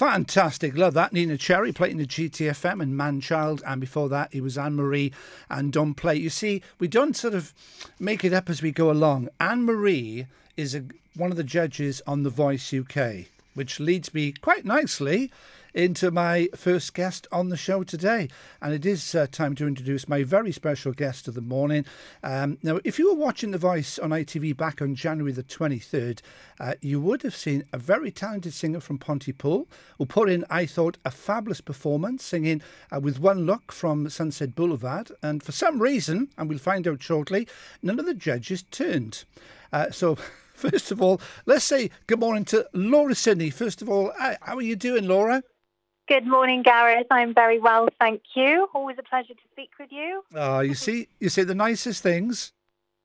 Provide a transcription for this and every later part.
Fantastic. Love that. Neneh Cherry playing the GTFM and Manchild. And before that, it was Anne Marie and Don't Play. You see, we don't sort of make it up as we go along. Anne Marie is a, one of the judges on The Voice UK, which leads me quite nicely into my first guest on the show today. And it is uh, time to introduce my very special guest of the morning. Um, now, if you were watching The Voice on ITV back on January the 23rd, uh, you would have seen a very talented singer from Pontypool who put in, I thought, a fabulous performance singing uh, with one look from Sunset Boulevard. And for some reason, and we'll find out shortly, none of the judges turned. Uh, so First of all, let's say good morning to Laura Sidney. First of all, how are you doing, Laura? Good morning, Gareth. I'm very well, thank you. Always a pleasure to speak with you. Oh, you see, you say the nicest things.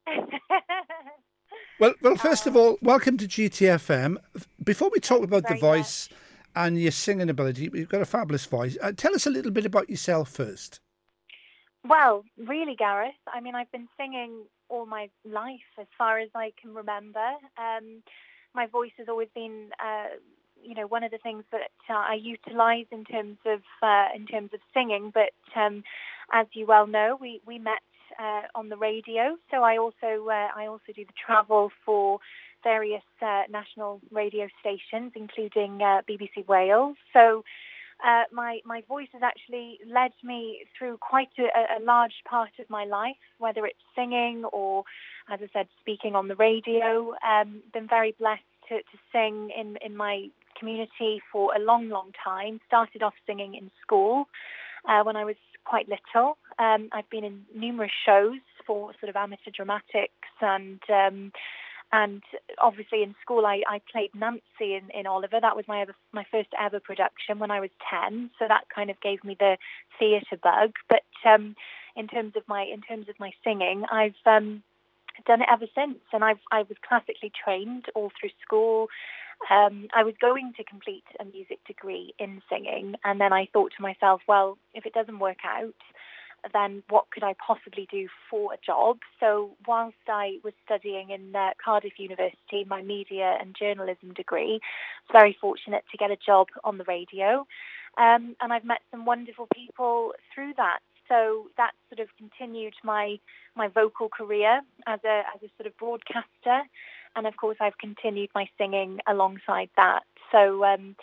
well, well. First of all, welcome to GTFM. Before we talk about the voice much. and your singing ability, you've got a fabulous voice. Uh, tell us a little bit about yourself first. Well, really, Gareth. I mean, I've been singing all my life, as far as I can remember. Um, my voice has always been uh, you know one of the things that uh, I utilise in terms of uh, in terms of singing. But um, as you well know, we we met uh, on the radio, so I also uh, I also do the travel for various uh, national radio stations, including uh, BBC Wales. So. my my voice has actually led me through quite a, a large part of my life, whether it's singing or, as I said, speaking on the radio. Um, been very blessed to, to sing in, in my community for a long, long time. Started off singing in school uh, when I was quite little. Um, I've been in numerous shows for sort of amateur dramatics and um, and obviously in school I, I played Nancy in, in Oliver. That was my ever, my first ever production when I was 10. So that kind of gave me the theatre bug. But um, in terms of my in terms of my singing, I've um, done it ever since. And I've I was classically trained all through school. Um, I was going to complete a music degree in singing, and then I thought to myself, well, if it doesn't work out, then what could I possibly do for a job? So whilst I was studying in uh, Cardiff University, my media and journalism degree, very fortunate to get a job on the radio. Um, and I've met some wonderful people through that. So that sort of continued my my vocal career as a as a sort of broadcaster and of course I've continued my singing alongside that. So um,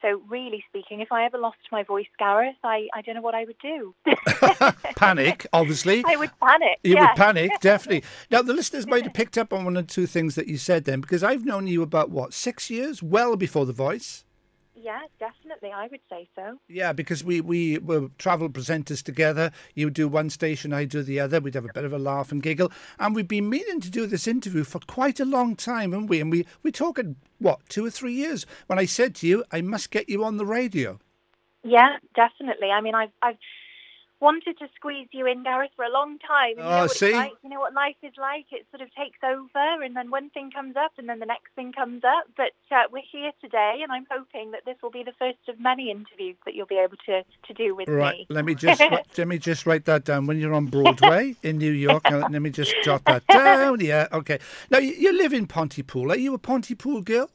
so really speaking, if I ever lost my voice, Gareth, I, I don't know what I would do. panic, obviously. I would panic. You yes. would panic, definitely. Now the listeners might have picked up on one or two things that you said then, because I've known you about what six years, well before the voice. Yeah, definitely. I would say so. Yeah, because we, we were travel presenters together. You do one station, I do the other. We'd have a bit of a laugh and giggle. And we've been meaning to do this interview for quite a long time, haven't we? And we, we're talking, what, two or three years? When I said to you, I must get you on the radio. Yeah, definitely. I mean, I've, I've wanted to squeeze you in, Gareth, for a long time. And you Oh, know see? Like? You know what life is like? It sort of takes over, and then one thing comes up, and then the next thing comes up. But uh, we're here today, and I'm hoping that this will be the first of many interviews that you'll be able to, to do with Right. me. Let me just let me just write that down. When you're on Broadway in New York, let me just jot that down. Yeah. Okay. Now you, you live in Pontypool. Are you a Pontypool girl?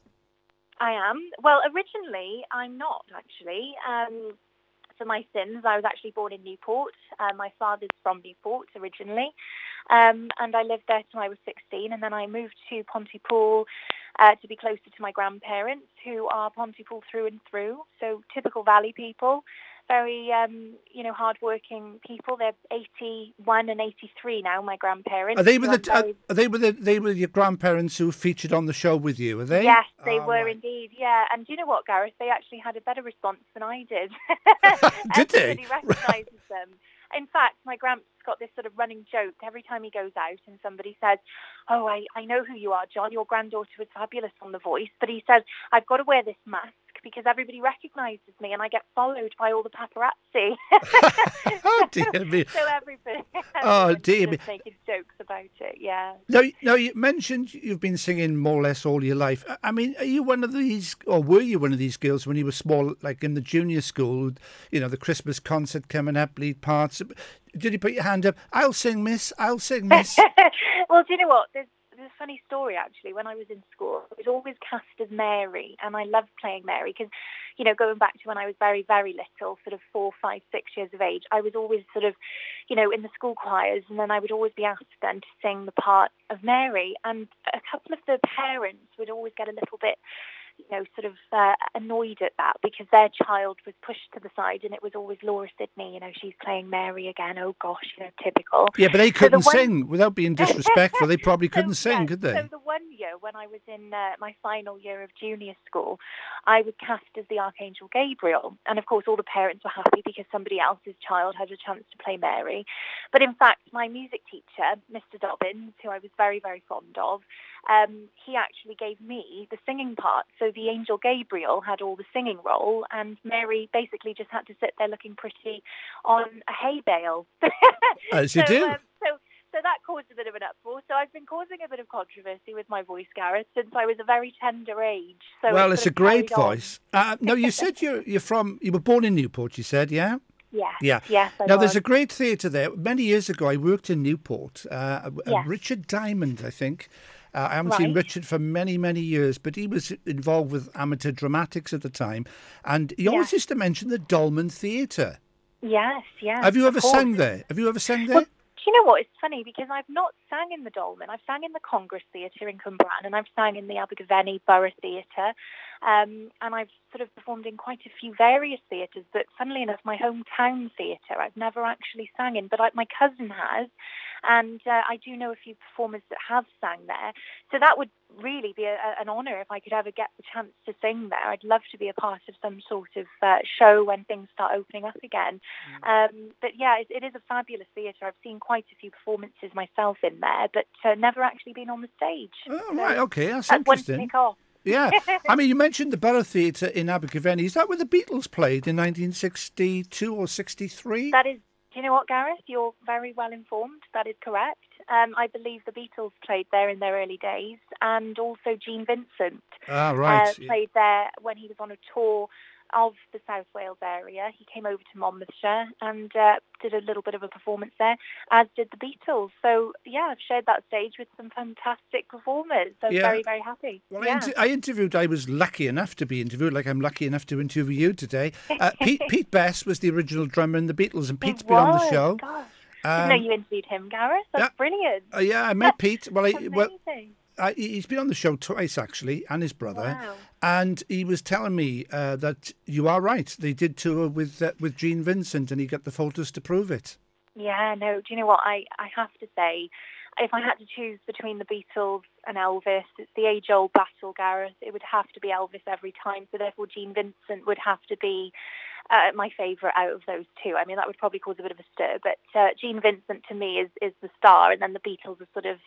I am. Well, originally, I'm not actually. Um, for my sins, I was actually born in Newport. Uh, my father's from Newport originally, um, and I lived there till I was 16, and then I moved to Pontypool uh, to be closer to my grandparents, who are Pontypool through and through. So typical Valley people, very um, you know hardworking people. They're 81 and 83 now. My grandparents. Are they so the, very- are they with the, they with your grandparents who featured on the show with you? Are they? Yes, they Ah, were right. indeed. Yeah, and do you know what, Gareth? They actually had a better response than I did. Did they? Everybody recognises them. In fact, my gramps got this sort of running joke every time he goes out and somebody says, "Oh, I, I know who you are, John. Your granddaughter was fabulous on The Voice." But he says, "I've got to wear this mask because everybody recognises me and I get followed by all the paparazzi." oh dear me. so everybody. Oh, dear me. Making jokes about it. Yeah. Now, now you mentioned you've been singing more or less all your life. I- mean, are you one of these, or were you one of these girls when you were small, like in the junior school? You know, the Christmas concert coming up, lead parts. Did you put your hand up? I'll sing, Miss. I'll sing, Miss. well, do you know what? There's a funny story actually. When I was in school, I was always cast as Mary, and I loved playing Mary because, you know, going back to when I was very, very little, sort of four, five, six years of age, I was always sort of, you know, in the school choirs, and then I would always be asked then to sing the part of Mary, and a couple of the parents would always get a little bit you know, sort of uh, annoyed at that because their child was pushed to the side and it was always Laura Sidney, you know, she's playing Mary again. Oh gosh, you know, typical. Yeah, but they couldn't so the sing one... without being disrespectful. they probably couldn't so, sing, yeah, could they? So the one year when I was in uh, my final year of junior school, I was cast as the Archangel Gabriel, and of course all the parents were happy because somebody else's child had a chance to play Mary. But in fact, my music teacher, Mr. Dobbins, who I was very very fond of, um, he actually gave me the singing part. So the angel Gabriel had all the singing role, and Mary basically just had to sit there looking pretty on a hay bale. As you so, do. Um, so, so that caused a bit of an uproar. So I've been causing a bit of controversy with my voice, Gareth, since I was a very tender age. So well, it's, it's a great voice. Uh, no, you said you're you're from you were born in Newport. You said, yeah. Yes. Yeah. Yes. I now, was. there's a great theatre there. Many years ago, I worked in Newport. Uh, yes. Richard Diamond, I think, uh, I haven't right. seen Richard for many, many years, but he was involved with amateur dramatics at the time. And he always used to mention the Dolman Theatre. Yes, yes. Have you ever sang there? Have you ever sang there? Well, do you know what? It's funny because I've not sang in the Dolman. I've sang in the Congress Theatre in Cwmbran and I've sang in the Abergavenny Borough Theatre. Um, and I've sort of performed in quite a few various theatres, but funnily enough, my hometown theatre I've never actually sang in, but I, my cousin has, and uh, I do know a few performers that have sang there. So that would really be a, an honour if I could ever get the chance to sing there. I'd love to be a part of some sort of uh, show when things start opening up again. Mm. Um, but yeah, it, it is a fabulous theatre. I've seen quite a few performances myself in there, but uh, never actually been on the stage. Oh, right, okay, that's, that's interesting. One to off. Yeah, I mean, you mentioned the Borough Theatre in Abergavenny. Is that where the Beatles played in 1962 or 63? That is do you know what, Gareth? You're very well informed. That is correct. Um, I believe the Beatles played there in their early days, and also Gene Vincent ah, right. uh, played there when he was on a tour of the South Wales area. He came over to Monmouthshire and uh, did a little bit of a performance there, as did the Beatles. So yeah, I've shared that stage with some fantastic performers. So yeah. very, very happy. Well, yeah. I, inter- I, interviewed. I was lucky enough to be interviewed, like I'm lucky enough to interview you today. Uh, Pete, Pete Best was the original drummer in the Beatles, and Pete's been on the show. Gosh. Um, Didn't know you interviewed him, Gareth. That's yeah, brilliant. Uh, yeah, I met Pete. Well, I, well, I, he's been on the show twice actually, and his brother. Wow. And he was telling me uh, that you are right. They did tour with uh, with Gene Vincent, and he got the photos to prove it. Yeah, no. Do you know what I I have to say? If I had to choose between the Beatles and Elvis, it's the age-old battle, Gareth. It would have to be Elvis every time. So therefore, Gene Vincent would have to be uh, my favourite out of those two. I mean, that would probably cause a bit of a stir, but uh, Gene Vincent to me is, is the star, and then the Beatles are sort of,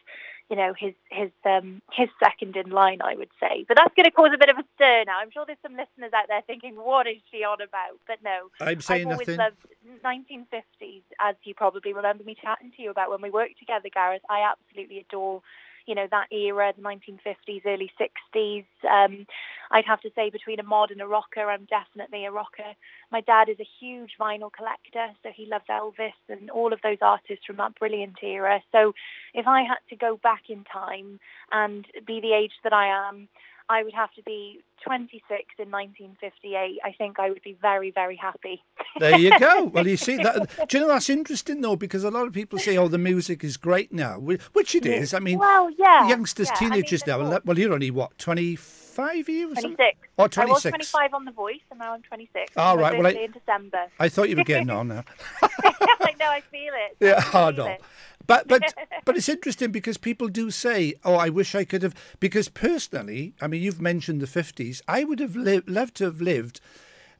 you know, his his um, his second in line, I would say. But that's going to cause a bit of a stir now. I'm sure there's some listeners out there thinking, what is she on about? But no, I'm saying I've always nothing. loved 1950s, as you probably remember me chatting to you about when we worked together, Gareth. I absolutely adore you know, that era, the 1950s, early 60s. Um, I'd have to say between a mod and a rocker, I'm definitely a rocker. My dad is a huge vinyl collector, so he loves Elvis and all of those artists from that brilliant era. So if I had to go back in time and be the age that I am, I would have to be 26 in 1958. I think I would be very, very happy. there you go. Well, you see that. Do you know that's interesting though, because a lot of people say, "Oh, the music is great now," which it is. I mean, well, yeah, youngsters, yeah. teenagers I mean, now. Well, you're only what 25 years? 26. Oh, 26. I was 25 on The Voice, and now I'm 26. All right. Well, I, in December. I thought you were getting on now. I know. I feel it. Yeah. I oh no. It. But but but it's interesting because people do say, "Oh, I wish I could have." Because personally, I mean, you've mentioned the fifties. I would have li- loved to have lived.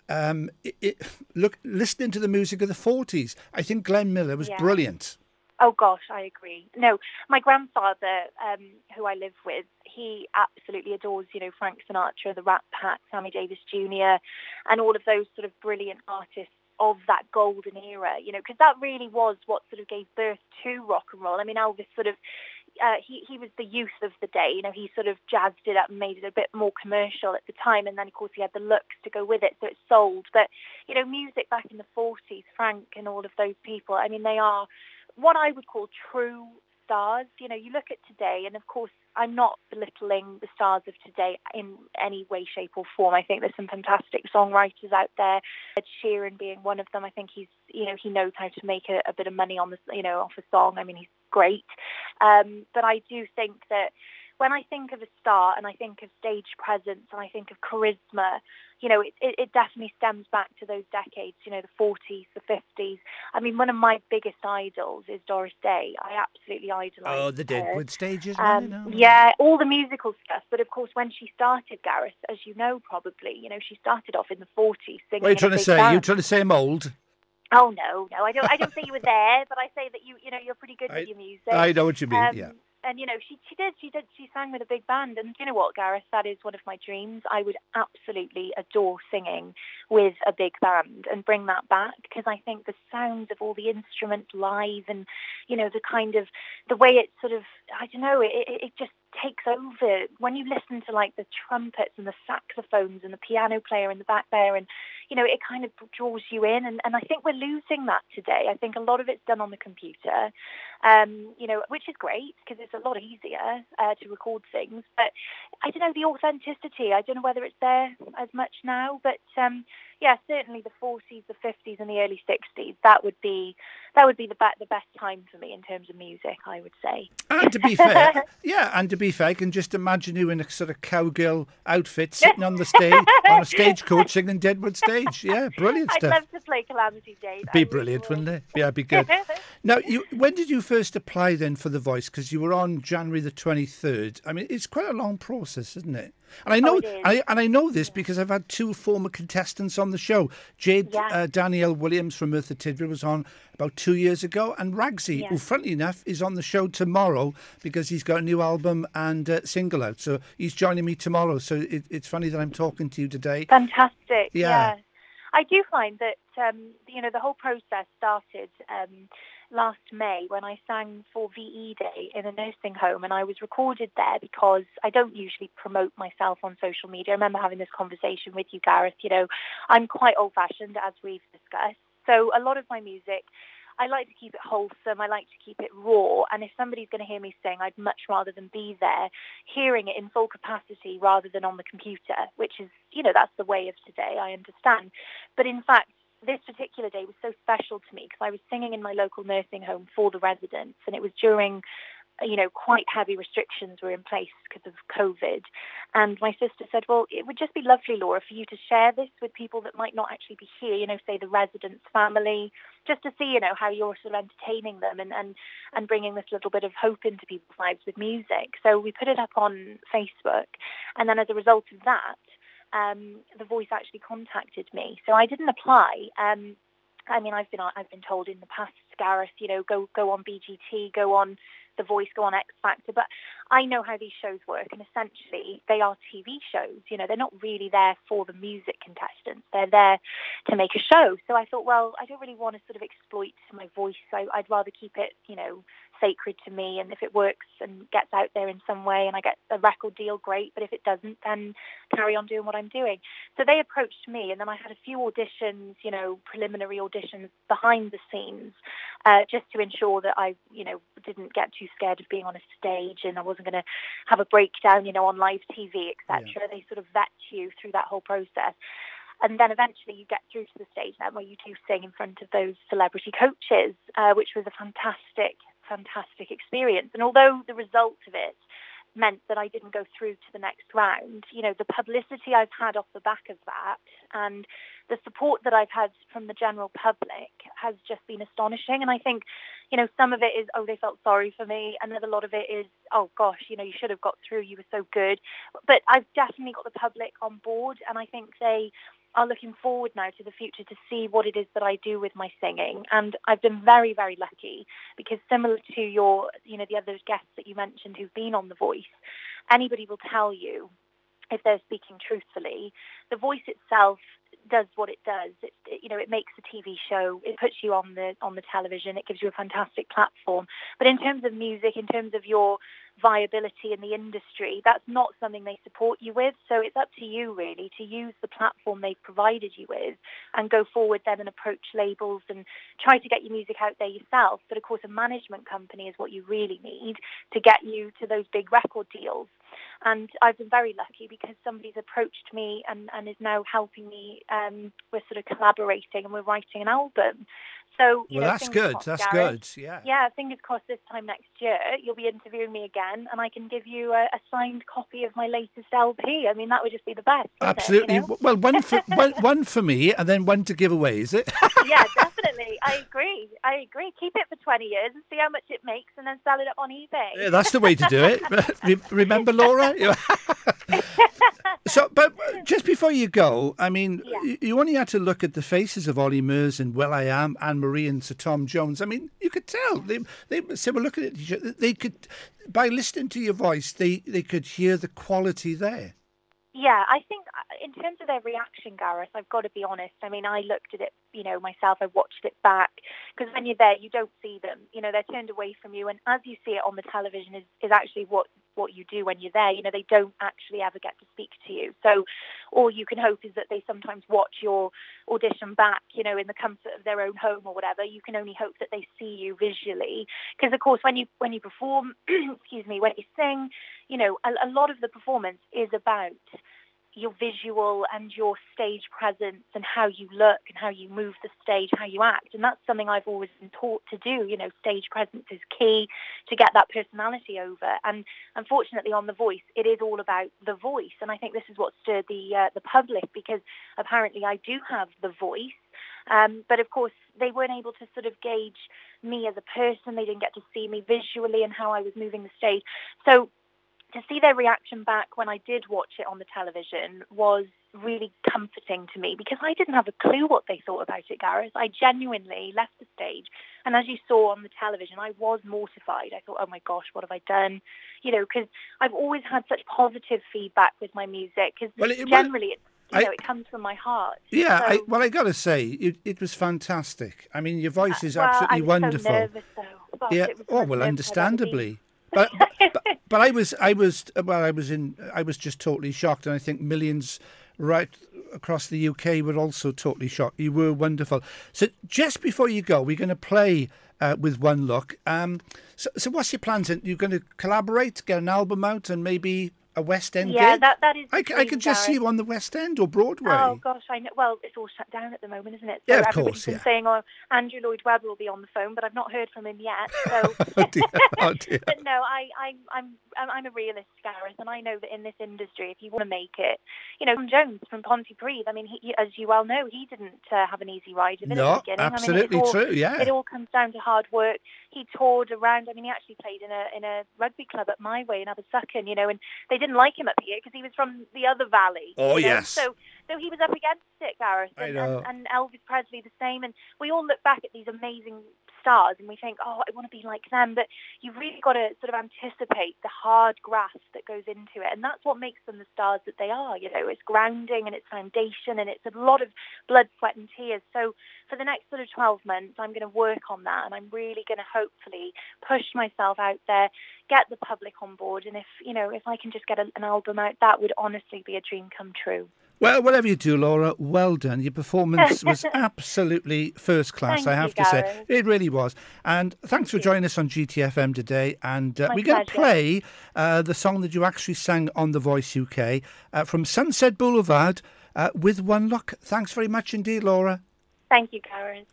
Um, it, it, look, listening to the music of the forties. I think Glenn Miller was yeah. brilliant. Oh gosh, I agree. No, my grandfather, um, who I live with, he absolutely adores, you know, Frank Sinatra, the Rat Pack, Sammy Davis Jr., and all of those sort of brilliant artists of that golden era, you know, because that really was what sort of gave birth to rock and roll. I mean, Elvis sort of, uh, he, he was the youth of the day, you know, he sort of jazzed it up and made it a bit more commercial at the time. And then, of course, he had the looks to go with it, so it sold. But, you know, music back in the 40s, Frank and all of those people, I mean, they are what I would call true stars. You know, you look at today, and of course, I'm not belittling the stars of today in any way, shape or form. I think there's some fantastic songwriters out there. Ed Sheeran being one of them. I think he's, you know, he knows how to make a, a bit of money on the, you know, off a song. I mean, he's great. Um, but I do think that when I think of a star and I think of stage presence and I think of charisma, you know, it, it, it, definitely stems back to those decades, you know, the 40s, the 50s. I mean, one of my biggest idols is Doris Day. I absolutely idolise Oh, the Deadwood stages, um, you know? Yeah, all the musical stuff. But of course, when she started, Gareth, as you know probably, you know, she started off in the 40s singing What are you trying to say? Band. You trying to say I'm old? Oh no, no, I don't. I don't say you were there, but I say that you, you know, you're pretty good I, with your music. I know what you mean. Um, yeah and you know she she did she did she sang with a big band. And you know what Gareth? That is one of my dreams. I would absolutely adore singing with a big band and bring that back because I think the sounds of all the instruments live and you know the kind of the way it sort of I don't know it, it just takes over. When you listen to like the trumpets and the saxophones and the piano player in the back there and you know it kind of draws you in and, and I think we're losing that today I think a lot of it's done on the computer um, you know which is great because it's a lot easier uh, to record things but I don't know the authenticity I don't know whether it's there as much now but um, yeah, certainly the 40s, the 50s, and the early 60s. That would be that would be the be- the best time for me in terms of music. I would say. And to be fair, yeah, and to be fair, I can just imagine you in a sort of cowgirl outfit sitting on the stage on a stagecoach singing Deadwood Stage. Yeah, brilliant I'd stuff. love to play Calamity Jane. Be brilliant, wouldn't it? Yeah, be good. now, you, when did you first apply then for the voice? Because you were on January the twenty third. I mean, it's quite a long process, isn't it? And I know, oh, I, and I know this because I've had two former contestants on the show. Jade yeah. uh, Danielle Williams from Merthyr Tydfil was on about two years ago, and Ragsy, yeah. who, funnily enough, is on the show tomorrow because he's got a new album and uh, single out. So he's joining me tomorrow. So it, it's funny that I'm talking to you today. Fantastic. Yeah. yeah. I do find that um, you know the whole process started. Um, last May when I sang for VE Day in a nursing home and I was recorded there because I don't usually promote myself on social media. I remember having this conversation with you, Gareth. You know, I'm quite old-fashioned as we've discussed. So a lot of my music, I like to keep it wholesome. I like to keep it raw. And if somebody's going to hear me sing, I'd much rather than be there hearing it in full capacity rather than on the computer, which is, you know, that's the way of today. I understand. But in fact, this particular day was so special to me because I was singing in my local nursing home for the residents and it was during you know, quite heavy restrictions were in place because of COVID. And my sister said, well, it would just be lovely, Laura, for you to share this with people that might not actually be here, you know, say the residents' family, just to see, you know, how you're sort of entertaining them and, and, and bringing this little bit of hope into people's lives with music. So we put it up on Facebook. And then as a result of that, um, the voice actually contacted me. So I didn't apply. Um, I mean, I've been I've been told in the past, Gareth, you know, go go on BGT, go on The Voice, go on X Factor. But I know how these shows work, and essentially they are TV shows. You know, they're not really there for the music contestants. They're there to make a show. So I thought, well, I don't really want to sort of exploit my voice. So I'd rather keep it, you know, sacred to me and if it works and gets out there in some way and I get a record deal great but if it doesn't then carry on doing what I'm doing. So they approached me and then I had a few auditions you know preliminary auditions behind the scenes uh, just to ensure that I you know didn't get too scared of being on a stage and I wasn't going to have a breakdown you know on live TV etc yeah. they sort of vet you through that whole process. And then eventually you get through to the stage then where you do sing in front of those celebrity coaches, uh, which was a fantastic, fantastic experience. And although the result of it meant that I didn't go through to the next round, you know, the publicity I've had off the back of that and the support that I've had from the general public has just been astonishing. And I think, you know, some of it is, oh, they felt sorry for me. Another lot of it is, oh, gosh, you know, you should have got through. You were so good. But I've definitely got the public on board. And I think they are looking forward now to the future to see what it is that I do with my singing. And I've been very, very lucky because similar to your, you know, the other guests that you mentioned who've been on The Voice, anybody will tell you if they're speaking truthfully, the voice itself does what it does. It, it, you know, it makes a TV show. It puts you on the on the television. It gives you a fantastic platform. But in terms of music, in terms of your viability in the industry, that's not something they support you with. So it's up to you really to use the platform they've provided you with and go forward then and approach labels and try to get your music out there yourself. But of course, a management company is what you really need to get you to those big record deals. And I've been very lucky because somebody's approached me and, and is now helping me. Um, we're sort of collaborating and we're writing an album. So, well, know, that's good. Crossed, that's good. Yeah. Yeah, fingers crossed this time next year you'll be interviewing me again and I can give you a, a signed copy of my latest LP. I mean, that would just be the best. Absolutely. It, you know? Well, one for one, one for me and then one to give away, is it? yeah, definitely. I agree. I agree. Keep it for 20 years and see how much it makes and then sell it up on eBay. Yeah, that's the way to do it. Remember, Laura? so, but just before you go, I mean, Yeah. you only had to look at the faces of Ollie Murs and will.i.am, Anne Marie and Sir Tom Jones. I mean, you could tell they they so were looking at each other. They could, by listening to your voice, they they could hear the quality there. Yeah, I think uh, in terms of their reaction, Gareth, I've got to be honest. I mean, I looked at it, you know, myself. I watched it back because when you're there, you don't see them. You know, they're turned away from you, and as you see it on the television, is is actually what what you do when you're there. You know, they don't actually ever get to speak to you. So, all you can hope is that they sometimes watch your audition back. You know, in the comfort of their own home or whatever. You can only hope that they see you visually, because of course, when you when you perform, excuse me, when you sing, you know, a, a lot of the performance is about your visual and your stage presence and how you look and how you move the stage, how you act. And that's something I've always been taught to do. You know, stage presence is key to get that personality over. And unfortunately on The Voice, it is all about the voice. And I think this is what stirred the, uh, the public because apparently I do have the voice. Um, but of course, they weren't able to sort of gauge me as a person. They didn't get to see me visually and how I was moving the stage. So to see their reaction back when I did watch it on the television was really comforting to me because I didn't have a clue what they thought about it, Gareth. I genuinely left the stage, and as you saw on the television, I was mortified. I thought, oh my gosh, what have I done? You know, because I've always had such positive feedback with my music because Well, it- generally it's you I- know, it comes from my heart. Yeah, I, well, I got to say, it, it was fantastic. I mean, your voice uh, is well, absolutely I wonderful. So nervous. Yeah. it was the Oh well, nervous I've ever been. understandably. But, but but I was I was well I was in I was just totally shocked, and I think millions right across the UK were also totally shocked. You were wonderful. So just before you go, we're going to play uh, with one look. Um, so so what's your plans? You're going to collaborate, get an album out, and maybe a West End Yeah, gig? that that is. I, c- I dream, could just see you on the West End or Broadway. Oh gosh, I know. Well, it's all shut down at the moment, isn't it? Yeah, of course, been yeah. saying, "Oh, Andrew Lloyd Webber will be on the phone," but I've not heard from him yet. So, oh dear. Oh dear. but no, I, I, I'm, I'm, I'm a realist, Gareth, and I know that in this industry, if you want to make it, you know, Tom Jones from Pontypridd. I mean, he, as you well know, he didn't uh, have an easy ride of it No, at the beginning. I mean, absolutely all, true. Yeah. It all comes down to hard work. He toured around. I mean, he actually played in a in a rugby club at My Way in Abersychan, you know, and they didn't like him up here because he was from the other valley. Oh, you know? yes. So so he was up against it, Gareth, and, and, and Elvis Presley the same. And we all look back at these amazing stars and we think, oh, I want to be like them. But you've really got to sort of anticipate the hard graft that goes into it. And that's what makes them the stars that they are. You know, it's grounding and it's foundation and it's a lot of blood, sweat and tears. So for the next sort of 12 months, I'm going to work on that and I'm really going to hopefully push myself out there, get the public on board. And if, you know, if I can just get an album out, that would honestly be a dream come true. Well, whatever you do, Laura, well done. Your performance was absolutely first class, Thank I you, have to say. It really was. And thanks for you. joining us on GTFM today. And uh, we're going to play uh, the song that you actually sang on The Voice UK uh, from Sunset Boulevard uh, with One Look. Thanks very much indeed, Laura. Thank you, Gareth.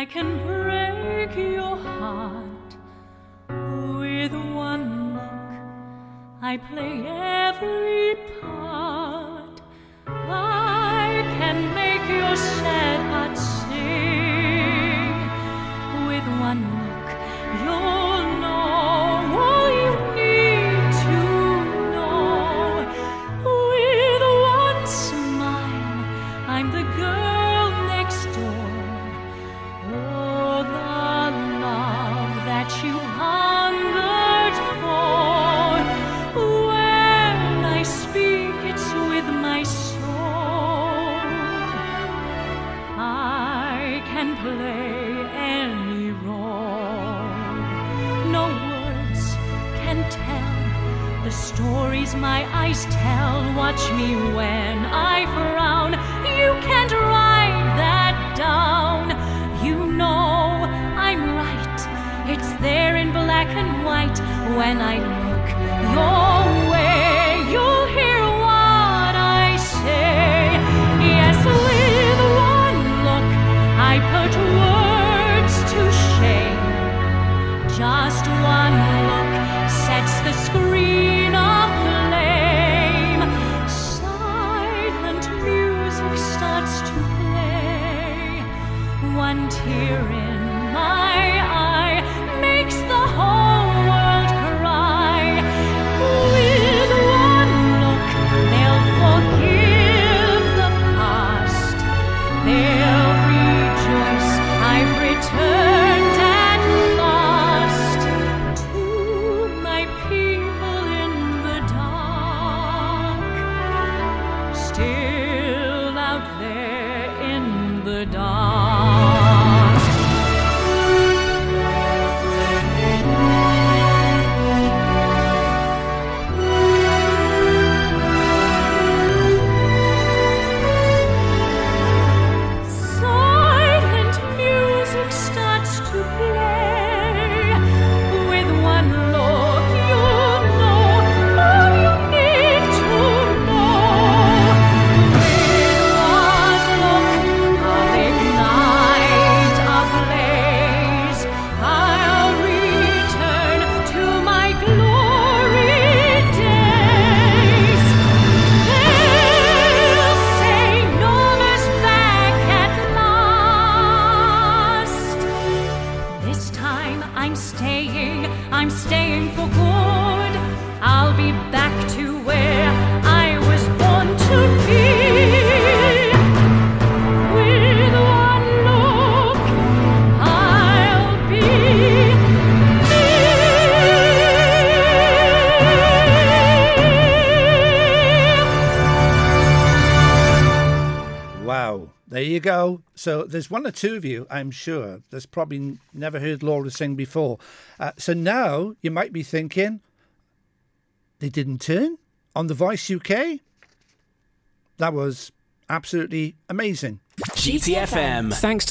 I can break your heart. With one look, I play every part. My eyes tell, watch me when I frown. You can't write that down. You know I'm right. It's there in black and white when I look your way. Time I'm staying, I'm staying for good. I'll be back to where There you go. So there's one or two of you, I'm sure, that's probably never heard Laura sing before. Uh, so now you might be thinking, they didn't turn on The Voice UK? That was absolutely amazing. GTFM. Thanks